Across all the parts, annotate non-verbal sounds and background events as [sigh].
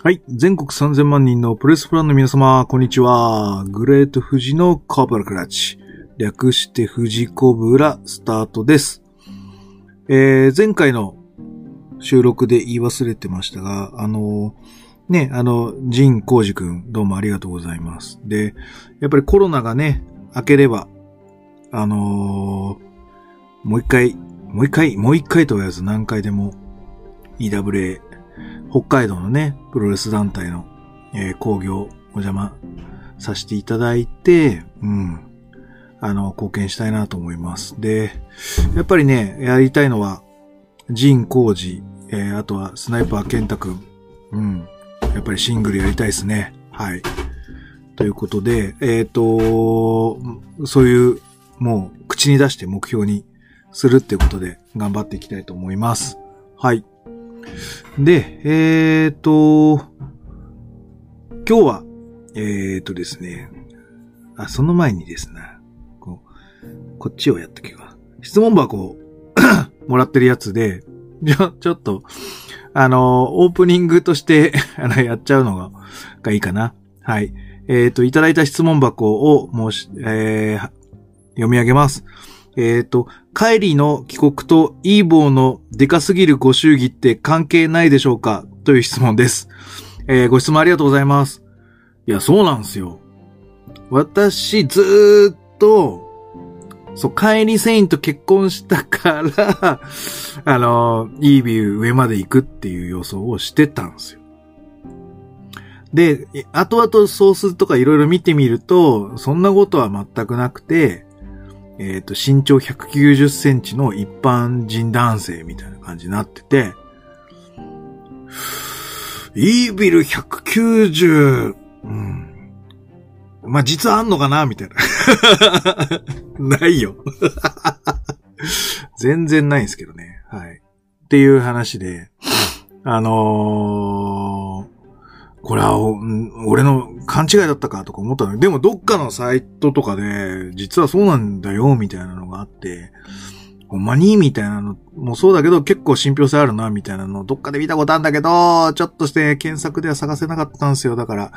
はい。全国3000万人のプレスプランの皆様、こんにちは。グレート富士のコブラクラッチ。略して富士コブラスタートです。えー、前回の収録で言い忘れてましたが、あの、ね、あの、ジン・コウジ君、どうもありがとうございます。で、やっぱりコロナがね、明ければ、あのーもう一回、もう一回、もう一回と言わず何回でも EWA、北海道のね、プロレス団体の、えー工業お邪魔させていただいて、うん。あの、貢献したいなと思います。で、やっぱりね、やりたいのは、ジン・コウジ、えーあとはスナイパー・ケンタ君、うん。やっぱりシングルやりたいですね。はい。ということで、えっ、と、そういう、もう、口に出して目標にするっていうことで頑張っていきたいと思います。はい。で、えっ、と、今日は、えっ、とですね、あ、その前にですね、こう、こっちをやっとけば。質問箱を [coughs] もらってるやつで、ちょ、ちょっと、あの、オープニングとして、[laughs] あの、やっちゃうのが、がいいかな。はい。えっ、と、いただいた質問箱を申し、えー読み上げます。えっ、と、カイリーの帰国とイーボーのデカすぎるご祝儀って関係ないでしょうか？という質問です。えーご質問ありがとうございます。いや、そうなんですよ。私、ずーっと、そう、カイリー・セインと結婚したから、[laughs] あの、イービュー上まで行くっていう予想をしてたんですよ。で、後々ソースとかいろいろ見てみると、そんなことは全くなくて、えっ、と、身長190センチの一般人男性みたいな感じになってて、イービル190、うん。まあ、実はあんのかなみたいな。[laughs] ないよ。[laughs] 全然ないんですけどね。はい。っていう話で、あのこれは、俺の勘違いだったかとか思ったのに、でもどっかのサイトとかで、実はそうなんだよ、みたいなのがあって、ほんまにみたいなのもそうだけど、結構信憑性あるな、みたいなのどっかで見たことあるんだけど、ちょっとして検索では探せなかったんですよ。だから、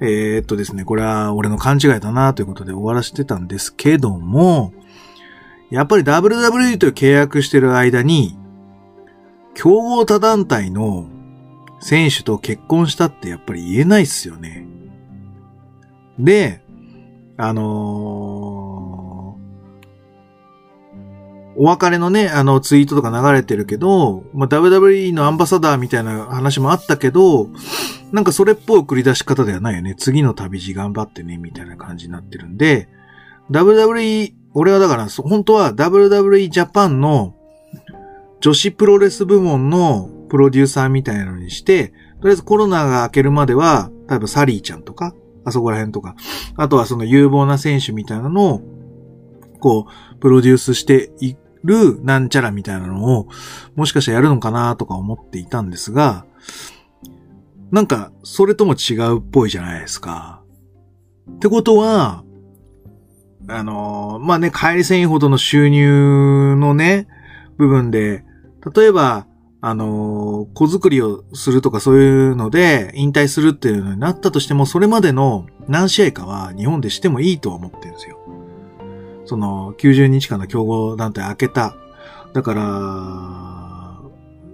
えーっとですね、これは俺の勘違いだな、ということで終わらせてたんですけども、やっぱり WWE と契約してる間に、競合他団体の選手と結婚したってやっぱり言えないっすよね。で、あのーお別れのね、あのツイートとか流れてるけど、まあ、WWE のアンバサダーみたいな話もあったけど、なんかそれっぽい送り出し方ではないよね。次の旅路頑張ってね、みたいな感じになってるんで、WWE、俺はだから、本当は WWE ジャパンの女子プロレス部門のプロデューサーみたいなのにして、とりあえずコロナが明けるまでは、例えばサリーちゃんとか、あそこら辺とか、あとはその有望な選手みたいなのを、こう、プロデュースしているなんちゃらみたいなのを、もしかしたらやるのかなとか思っていたんですが、なんか、それとも違うっぽいじゃないですか。ってことは、あのーまあね、帰り繊維ほどの収入のね、部分で、例えば、あのー子作りをするとかそういうので引退するっていうのになったとしても、それまでの何試合かは日本でしてもいいとは思ってるんですよ。その、90日間の競合団体開けた。だか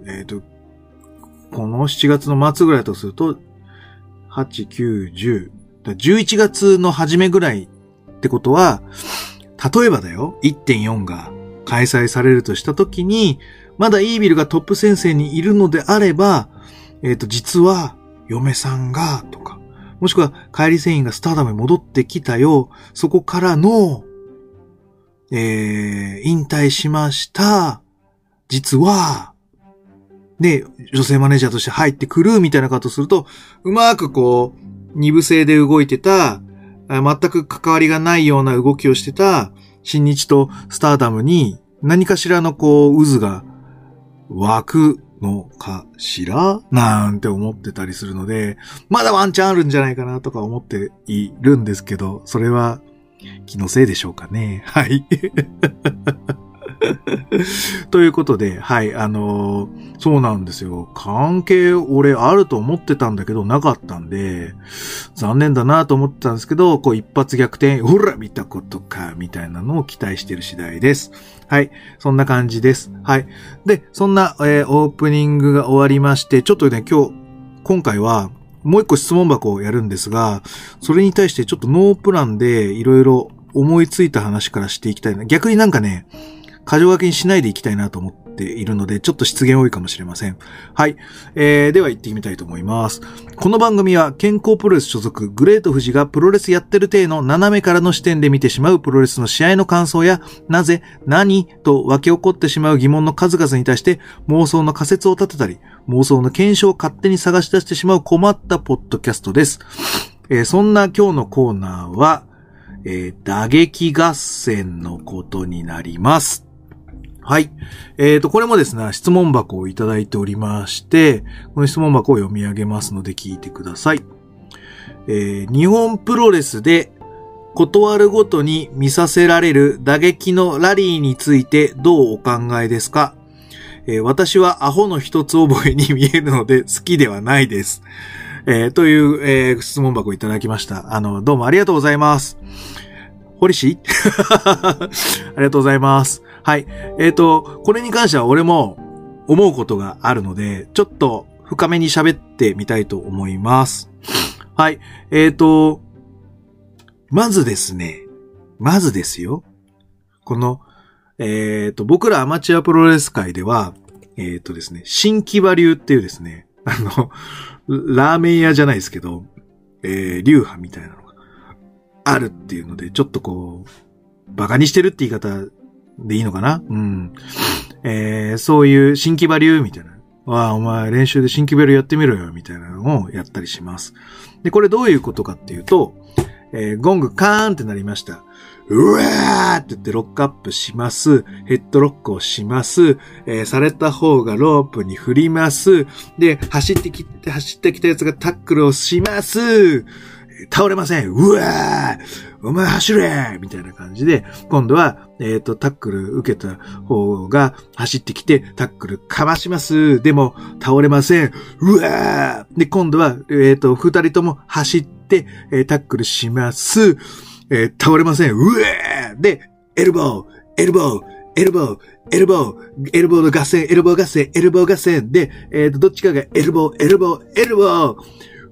ら、えっ、と、この7月の末ぐらいとすると、8、9、10、11月の初めぐらいってことは、例えばだよ、1.4が開催されるとしたときに、まだイービルがトップ先生にいるのであれば、えっ、と、実は、嫁さんが、とか、もしくは、帰り繊維がスターダムに戻ってきたよ、そこからの、えー、引退しました、実は、で、女性マネージャーとして入ってくるみたいなことすると、うまくこう、二部制で動いてた、全く関わりがないような動きをしてた、新日とスターダムに何かしらのこう、渦が湧くのかしら？なんて思ってたりするので、まだワンチャンあるんじゃないかなとか思っているんですけど、それは気のせいでしょうかね。はい。[laughs] ということで、はい、あのー、そうなんですよ。関係俺あると思ってたんだけどなかったんで、残念だなと思ってたんですけど、こう一発逆転、ほら見たことか、みたいなのを期待してる次第です。はい。そんな感じです。はい。で、そんな、えー、オープニングが終わりまして、ちょっとね、今日、今回は、もう一個質問箱をやるんですが、それに対してちょっとノープランでいろいろ思いついた話からしていきたいな。逆になんかね、過剰書きにしないでいきたいなと思っているので、ちょっと失言多いかもしれません。はい。えー、では行ってみたいと思います。この番組は健康プロレス所属グレート富士がプロレスやってる体の斜めからの視点で見てしまうプロレスの試合の感想や、なぜ、何と湧き起こってしまう疑問の数々に対して妄想の仮説を立てたり、妄想の検証を勝手に探し出してしまう困ったポッドキャストです。えー、そんな今日のコーナーは、えー、打撃合戦のことになります。はい。えっ、ー、と、これもですね、質問箱をいただいておりまして、この質問箱を読み上げますので聞いてください。えー、日本プロレスで断るごとに見させられる打撃のラリーについてどうお考えですか、えー、私はアホの一つ覚えに見えるので好きではないです。えー、という、えー、質問箱をいただきました。あの、どうもありがとうございます。堀氏 [laughs] ありがとうございます。はい。えっ、ー、と、これに関しては俺も思うことがあるので、ちょっと深めに喋ってみたいと思います。はい。えっ、ー、と、まずですね、まずですよ。この、えっ、ー、と、僕らアマチュアプロレス界では、えっ、とですね、新木場流っていうですね、あの、ラーメン屋じゃないですけど、えー、流派みたいなのあるっていうので、ちょっとこう、馬鹿にしてるって言い方でいいのかな？うん。えー、そういう新規バリューみたいな。わあ、お前練習で新規バリューやってみろよ、みたいなのをやったりします。で、これどういうことかっていうと、えー、ゴングカーンってなりました。うわーって言ってロックアップします。ヘッドロックをします。えー、された方がロープに振ります。で、走ってきて、走ってきたやつがタックルをします。倒れません。うわーお前走れみたいな感じで、今度は、えっ、ー、と、タックル受けた方が走ってきて、タックルかまします。でも、倒れません。うわーで、今度は、えっ、ー、と、二人とも走って、えー、タックルします。えー、倒れません。うえーで、エルボー、エルボー、エルボー、エルボー、エルボーの合戦、エルボー合戦、エルボー合戦で、えっ、と、どっちかがエルボー、エルボー、エルボー、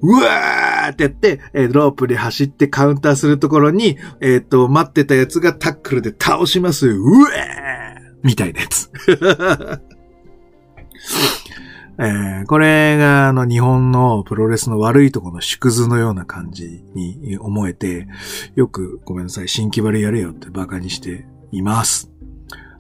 うわーってやって、え、ロープで走ってカウンターするところに、えっ、と、待ってたやつがタックルで倒します。うわーみたいなやつ。[laughs] えー、これが、あの、日本のプロレスの悪いところの縮図のような感じに思えて、よく、ごめんなさい、新規バリやれよって馬鹿にしています。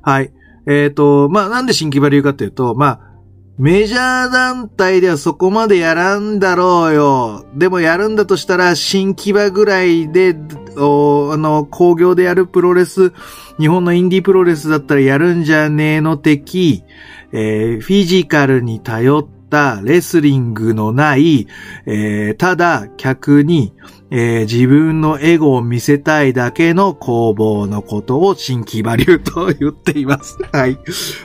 はい。えっ、ー、と、まあ、なんで新規バリかっていうと、まあ、メジャー団体ではそこまでやらんだろうよ。でもやるんだとしたら、新木場ぐらいで、おあの、工業でやるプロレス、日本のインディープロレスだったらやるんじゃねえの的、えー、フィジカルに頼ったレスリングのない、えー、ただ客に、えー、自分のエゴを見せたいだけの工房のことを新木場流と言っています。はい。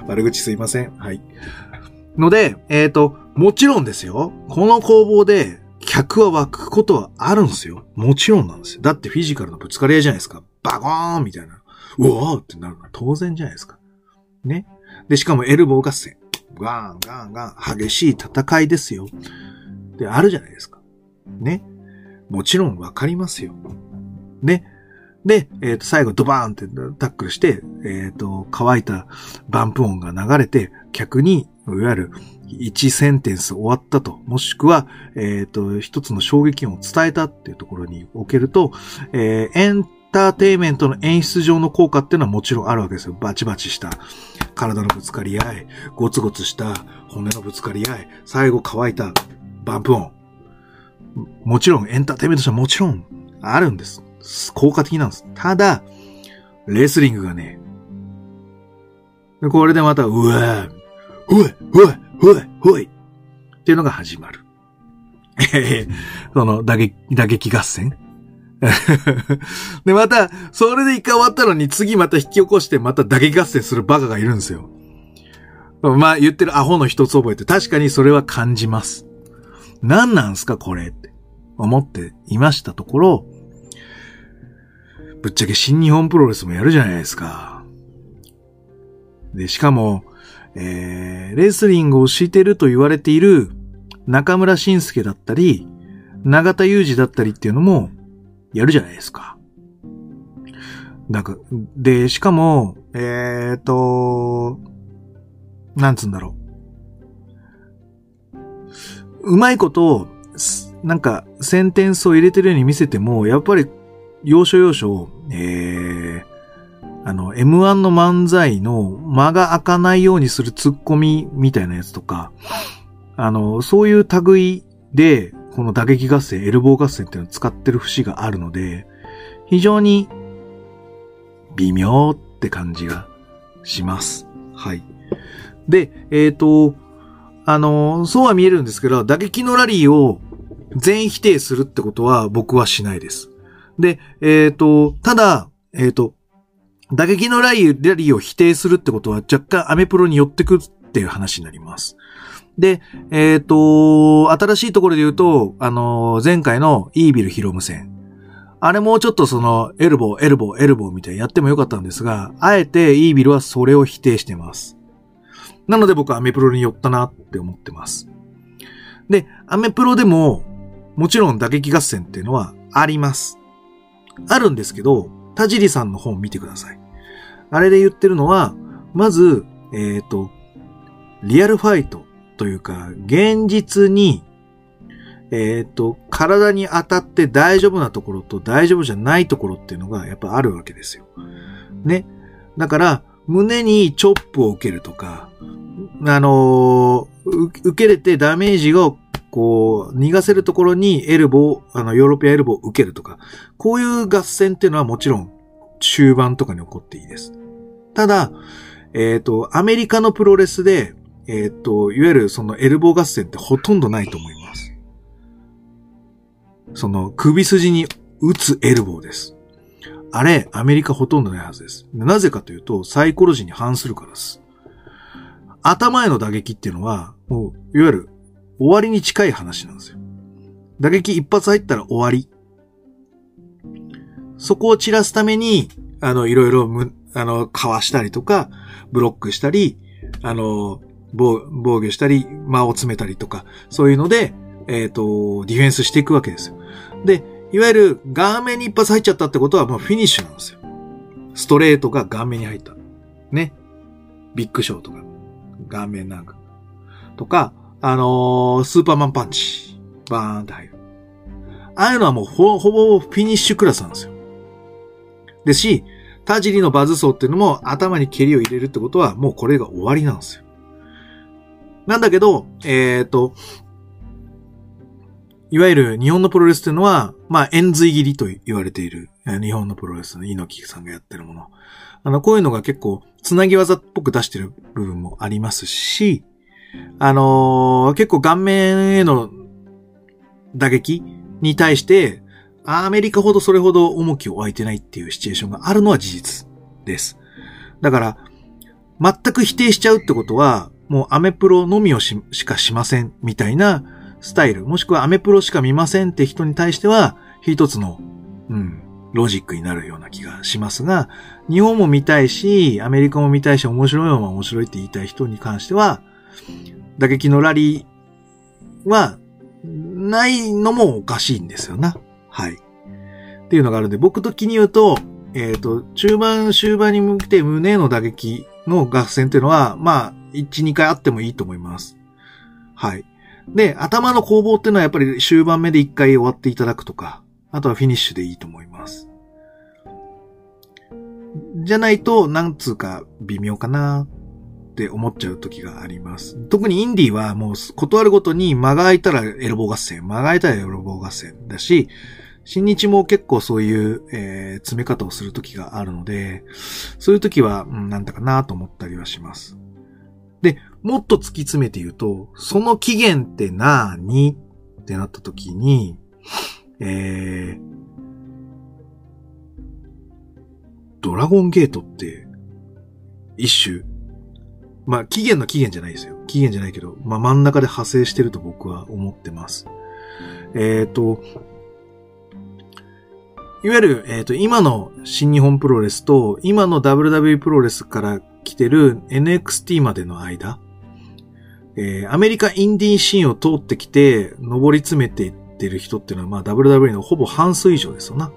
悪口すいません。はい。ので、えっ、ー、と、もちろんですよ。この工房で客は湧くことはあるんですよ。もちろんなんですよ。だってフィジカルのぶつかり合いじゃないですか。バコーンみたいな。うわーってなるのは当然じゃないですか。ね。で、しかもエルボー合戦。ガーン、ガーン、ガーン。激しい戦いですよ。で、あるじゃないですか。ね。もちろんわかりますよ。ね。で、えっ、ー、と、最後ドバーンってタックルして、えっ、ー、と、乾いたバンプ音が流れて、客にいわゆる1センテンス終わったと、もしくは、えっ、ー、と、一つの衝撃音を伝えたっていうところにおけると、えー、エンターテイメントの演出上の効果っていうのはもちろんあるわけですよ。バチバチした体のぶつかり合い、ゴツゴツした骨のぶつかり合い、最後乾いたバンプ音。もちろんエンターテイメントとしてはもちろんあるんです。効果的なんです。ただ、レスリングがね、これでまた、うわーほい、ほい、ほい、ほい。っていうのが始まる。[laughs] その打撃、打撃合戦？[laughs] で、また、それで一回終わったのに次また引き起こしてまた打撃合戦するバカがいるんですよ。まあ言ってるアホの一つ覚えて確かにそれは感じます。何なんすかこれって思っていましたところ、ぶっちゃけ新日本プロレスもやるじゃないですか。で、しかも、えー、レスリングをしてると言われている中村晋介だったり、長田裕二だったりっていうのもやるじゃないですか。なんか、で、しかも、えっ、ー、と、なんつうんだろう。うまいこと、なんか、センテンスを入れてるように見せても、やっぱり、要所要所、えー、あの、M1 の漫才の間が開かないようにするツッコミみたいなやつとか、あの、そういう類で、この打撃合戦、エルボー合戦っていうのを使ってる節があるので、非常に微妙って感じがします。はい。で、えっ、ー、と、あの、そうは見えるんですけど、打撃のラリーを全否定するってことは僕はしないです。で、えっ、ー、と、ただ、えっ、ー、と、打撃のラリーを否定するってことは若干アメプロに寄ってくっていう話になります。で、えっ、ー、と、新しいところで言うと、あの、前回のイービルヒロム戦。あれもうちょっとその、エルボー、エルボー、エルボーみたいにやってもよかったんですが、あえてイービルはそれを否定してます。なので僕はアメプロに寄ったなって思ってます。で、アメプロでも、もちろん打撃合戦っていうのはあります。あるんですけど、田尻さんの本見てください。あれで言ってるのは、まず、えっ、ー、と、リアルファイトというか、現実に、えっ、ー、と、体に当たって大丈夫なところと大丈夫じゃないところっていうのがやっぱあるわけですよ。ね。だから、胸にチョップを受けるとか、あのー、受けれてダメージをこう、逃がせるところにエルボー、あの、ヨーロピアエルボーを受けるとか、こういう合戦っていうのはもちろん中盤とかに起こっていいです。ただ、えっ、ー、と、アメリカのプロレスで、えっ、ー、と、いわゆるそのエルボー合戦ってほとんどないと思います。その首筋に打つエルボーです。あれ、アメリカほとんどないはずです。なぜかというと、サイコロジーに反するからです。頭への打撃っていうのは、もう、いわゆる終わりに近い話なんですよ。打撃一発入ったら終わり。そこを散らすために、あの、いろいろむ、あの、かわしたりとか、ブロックしたり、あの、防防御したり、間を詰めたりとか、そういうので、えっ、ー、と、ディフェンスしていくわけですよ。で、いわゆる顔面に一発入っちゃったってことはもうフィニッシュなんですよ。ストレートが顔面に入った。ね。ビッグショーとか、顔面なんか。とか、あのー、スーパーマンパンチ。バーンって入る。ああいうのはもうほ、ほぼフィニッシュクラスなんですよ。ですし、田尻のバズソーっていうのも頭に蹴りを入れるってことはもうこれが終わりなんですよ。なんだけど、えっ、ー、と、いわゆる日本のプロレスっていうのは、まあ、円髄切りと言われている、日本のプロレスの猪木さんがやってるもの。あの、こういうのが結構、つなぎ技っぽく出してる部分もありますし、あのー、結構顔面への打撃に対して、アメリカほどそれほど重きを置いてないっていうシチュエーションがあるのは事実です。だから、全く否定しちゃうってことは、もうアメプロのみをしかしませんみたいなスタイル、もしくはアメプロしか見ませんって人に対しては、一つの、うん、ロジックになるような気がしますが、日本も見たいし、アメリカも見たいし、面白いのは面白いって言いたい人に関しては、打撃のラリーは、ないのもおかしいんですよな。はい。っていうのがあるんで、僕的に言うと、えっ、ー、と、中盤、終盤に向けて胸の打撃の合戦っていうのは、まあ、1、2回あってもいいと思います。はい。で、頭の攻防っていうのはやっぱり終盤目で1回終わっていただくとか、あとはフィニッシュでいいと思います。じゃないと、なんつうか微妙かなって思っちゃう時があります。特にインディーはもう断るごとに間が空いたらエルボー合戦、間が空いたらエルボー合戦だし、新日も結構そういう、えー、詰め方をする時があるので、そういう時は、うん、なんだかなと思ったりはします。で、もっと突き詰めて言うと、その期限って何？ってなった時に、えー、ドラゴンゲートって、一種、まあ、期限の期限じゃないですよ。期限じゃないけど、まあ、真ん中で派生してると僕は思ってます。えっ、ー、と、いわゆる、えっ、ー、と、今の新日本プロレスと、今の WWE プロレスから来てる NXT までの間、えー、アメリカインディーシーンを通ってきて、上り詰めていってる人っていうのは、まあ WWE のほぼ半数以上ですよな。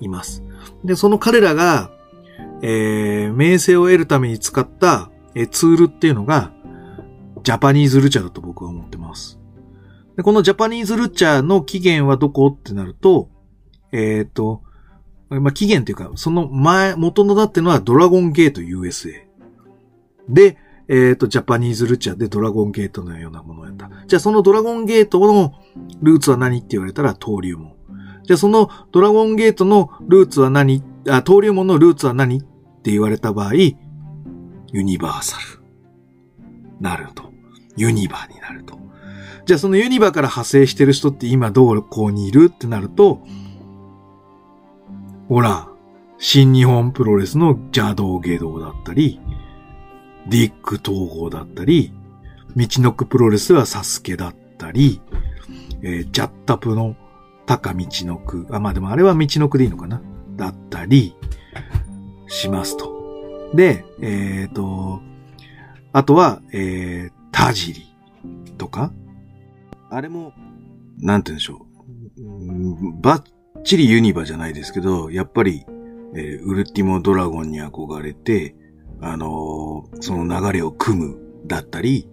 います。で、その彼らが、えー、名声を得るために使った、え、ツールっていうのが、ジャパニーズルチャーだと僕は思ってます。で、このジャパニーズルチャーの起源はどこってなると、えっ、ー、と、まあ、起源っていうか、その前、元のだってのはドラゴンゲート USA。で、えっ、ー、と、ジャパニーズルチャーでドラゴンゲートのようなものをやった。じゃあそのドラゴンゲートのルーツは何って言われたら登竜門。じゃあそのドラゴンゲートのルーツは何あ、登竜門のルーツは何って言われた場合、ユニバーサル。なると。ユニバーになると。じゃあそのユニバーから派生してる人って今どうこにいるってなると、ほら、新日本プロレスの邪道下道だったり、ディック統合だったり、道のくプロレスはサスケだったり、えー、ジャッタプの高道のく、あ、まあでもあれは道のくでいいのかな？だったり、しますと。で、えっ、ー、と、あとは、えー、田尻とか、あれも、なんて言うんでしょう。バッチリユニバじゃないですけど、やっぱり、えー、ウルティモドラゴンに憧れて、あのー、その流れを組むだったり、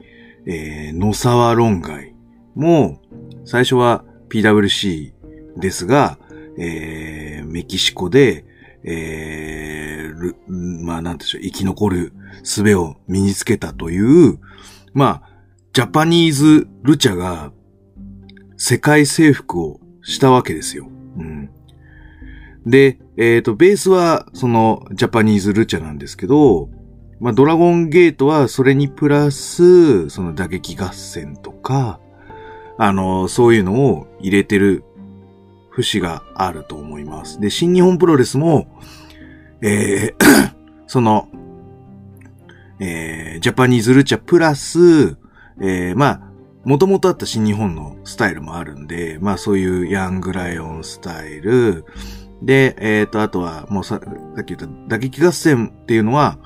えー、野沢論外も、最初は PWC ですが、えー、メキシコで、えー、まあなんでしょう、生き残る術を身につけたという、まあ、ジャパニーズルチャが世界征服をしたわけですよ。うん。で、えっ、ー、と、ベースはそのジャパニーズルチャなんですけど、まあ、ドラゴンゲートはそれにプラス、その打撃合戦とか、あの、そういうのを入れてる節があると思います。で、新日本プロレスも、えー [coughs] その、えー、ジャパニーズルチャプラス、えー、まあ、もともとあった新日本のスタイルもあるんで、まあそういうヤングライオンスタイル、で、えっ、ー、と、あとは、もうさ、さっき言った打撃合戦っていうのは、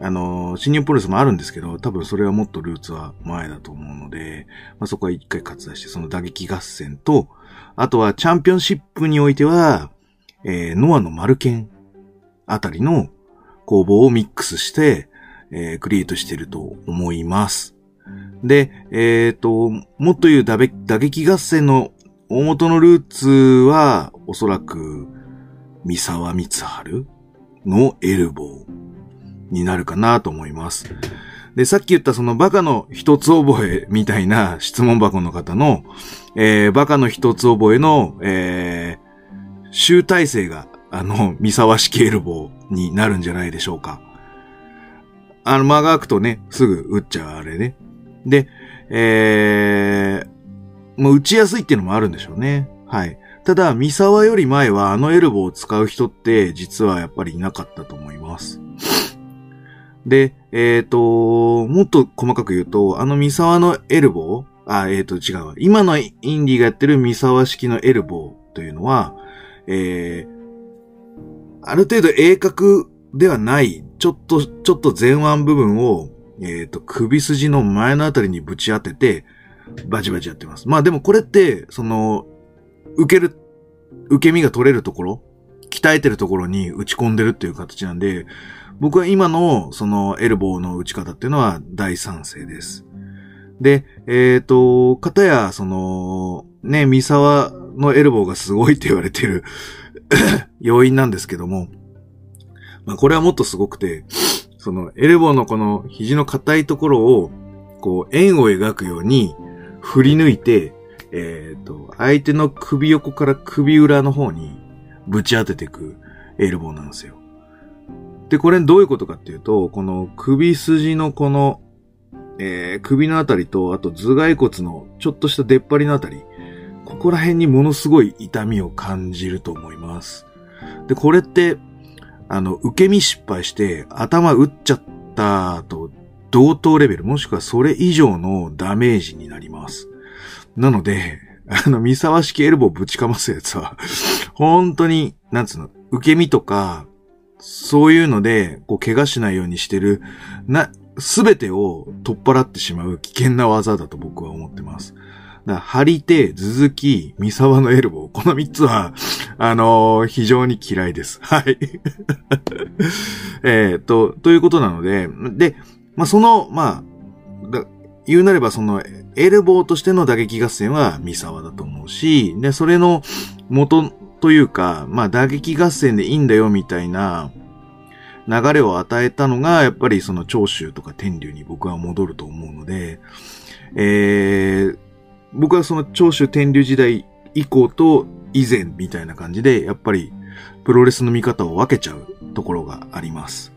あの、新日本プロレスもあるんですけど、多分それはもっとルーツは前だと思うので、まあ、そこは一回割愛して、その打撃合戦と、あとはチャンピオンシップにおいては、えー、ノアのマルケンあたりの工房をミックスして、えー、クリエイトしてると思います。で、えっ、ー、と、もっと言う打撃合戦の大元のルーツは、おそらく、三沢光春のエルボー。になるかなと思います。で、さっき言ったそのバカの一つ覚えみたいな質問箱の方の、えー、バカの一つ覚えの、えー、集大成が、あの、三沢式エルボーになるんじゃないでしょうか。あの、間が空くとね、すぐ打っちゃうあれね。で、えー、もう打ちやすいっていうのもあるんでしょうね。はい。ただ、三沢より前はあのエルボーを使う人って実はやっぱりいなかったと思います。で、えっ、ー、と、もっと細かく言うと、あの三沢のエルボーあ、えっ、ー、と違う。今のインディがやってる三沢式のエルボーというのは、えー、ある程度鋭角ではない、ちょっと、ちょっと前腕部分を、えっ、ー、と、首筋の前のあたりにぶち当てて、バチバチやってます。まあでもこれって、その、受ける、受け身が取れるところ、鍛えてるところに打ち込んでるっていう形なんで、僕は今のそのエルボーの打ち方っていうのは大賛成です。で、えっ、ー、と、かたや、その、ね、三沢のエルボーがすごいって言われてる [coughs] 要因なんですけども、まあこれはもっとすごくて、そのエルボーのこの肘の硬いところを、こう円を描くように振り抜いて、えっ、ー、と、相手の首横から首裏の方にぶち当てていくエルボーなんですよ。で、これどういうことかっていうと、この首筋のこの、えー、首のあたりと、あと頭蓋骨のちょっとした出っ張りのあたり、ここら辺にものすごい痛みを感じると思います。で、これって、あの、受け身失敗して頭打っちゃったと同等レベル、もしくはそれ以上のダメージになります。なので、あの、三沢式エルボーぶちかますやつは、本当に、なんつうの、受け身とか、そういうので、こう、怪我しないようにしてる、な、すべてを取っ払ってしまう危険な技だと僕は思ってます。だ張り手、続き、三沢のエルボー。この三つは、あのー、非常に嫌いです。はい。[laughs] えっと、ということなので、で、まあ、その、まあ、言うなればその、エルボーとしての打撃合戦は三沢だと思うし、で、それの元というか、まあ、打撃合戦でいいんだよみたいな流れを与えたのが、やっぱりその長州とか天竜に僕は戻ると思うので、えー、僕はその長州天竜時代以降と以前みたいな感じで、やっぱりプロレスの見方を分けちゃうところがあります。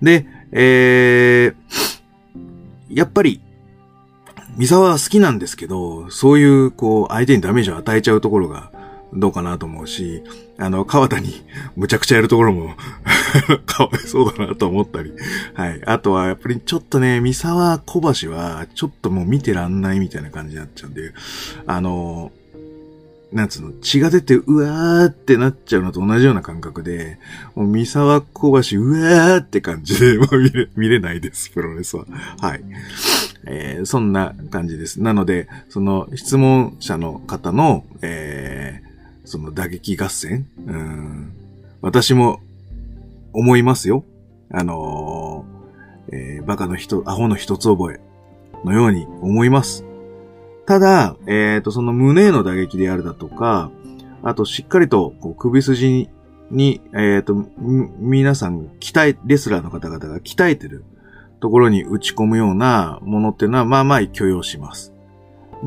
で、えー、やっぱり三沢は好きなんですけど、そういう、こう、相手にダメージを与えちゃうところが、どうかなと思うし、あの、川田に [laughs] むちゃくちゃやるところも [laughs] かわいそうだなと思ったり。はい。あとは、やっぱりちょっとね、三沢小橋は、ちょっともう見てらんないみたいな感じになっちゃうんで、あの、なんつうの、血が出て、うわーってなっちゃうのと同じような感覚で、もう三沢小橋、うわーって感じで、[laughs] もう見れ、見れないです、プロレスは。はい。えー、そんな感じです。なので、その質問者の方の、えー、その打撃合戦、うん、私も思いますよ。あのー、えー、バカの人、アホの一つ覚えのように思います。ただ、えっ、ー、と、その胸への打撃であるだとか、あとしっかりとこう首筋に、えっ、ー、と、皆さん、鍛え、レスラーの方々が鍛えてるところに打ち込むようなものっていうのは、まあまあ許容します。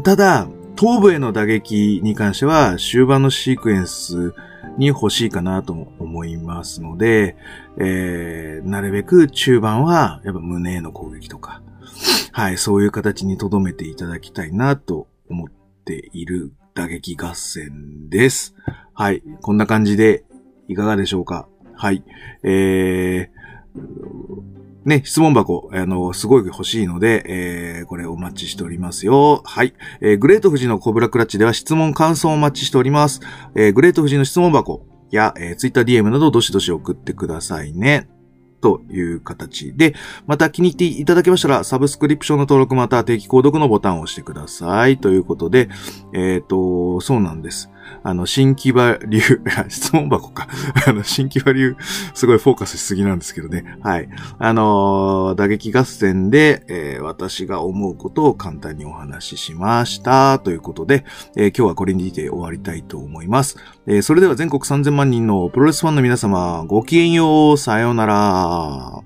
ただ、頭部への打撃に関しては、終盤のシークエンスに欲しいかなと思いますので、えー、なるべく中盤は、やっぱ胸への攻撃とか、[laughs] はい、そういう形に留めていただきたいなと思っている打撃合戦です。はい、こんな感じでいかがでしょうかはい、えー、ね、質問箱、あの、すごい欲しいので、えー、これお待ちしておりますよ。はい。えー、グレート富士のコブラクラッチでは質問、感想をお待ちしております。えー、グレート富士の質問箱や、えー、ツイッター DM などどしどし送ってくださいね。という形で、また気に入っていただけましたら、サブスクリプションの登録また定期購読のボタンを押してください。ということで、えっ、ー、と、そうなんです。あの、新木場流、[laughs] 質問箱か。[laughs] あの、新木場流、すごいフォーカスしすぎなんですけどね。はい。あのー、打撃合戦で、えー、私が思うことを簡単にお話ししました。ということで、えー、今日はこれにて終わりたいと思います。えそれでは全国3000万人のプロレスファンの皆様、ごきげんよう、さようなら。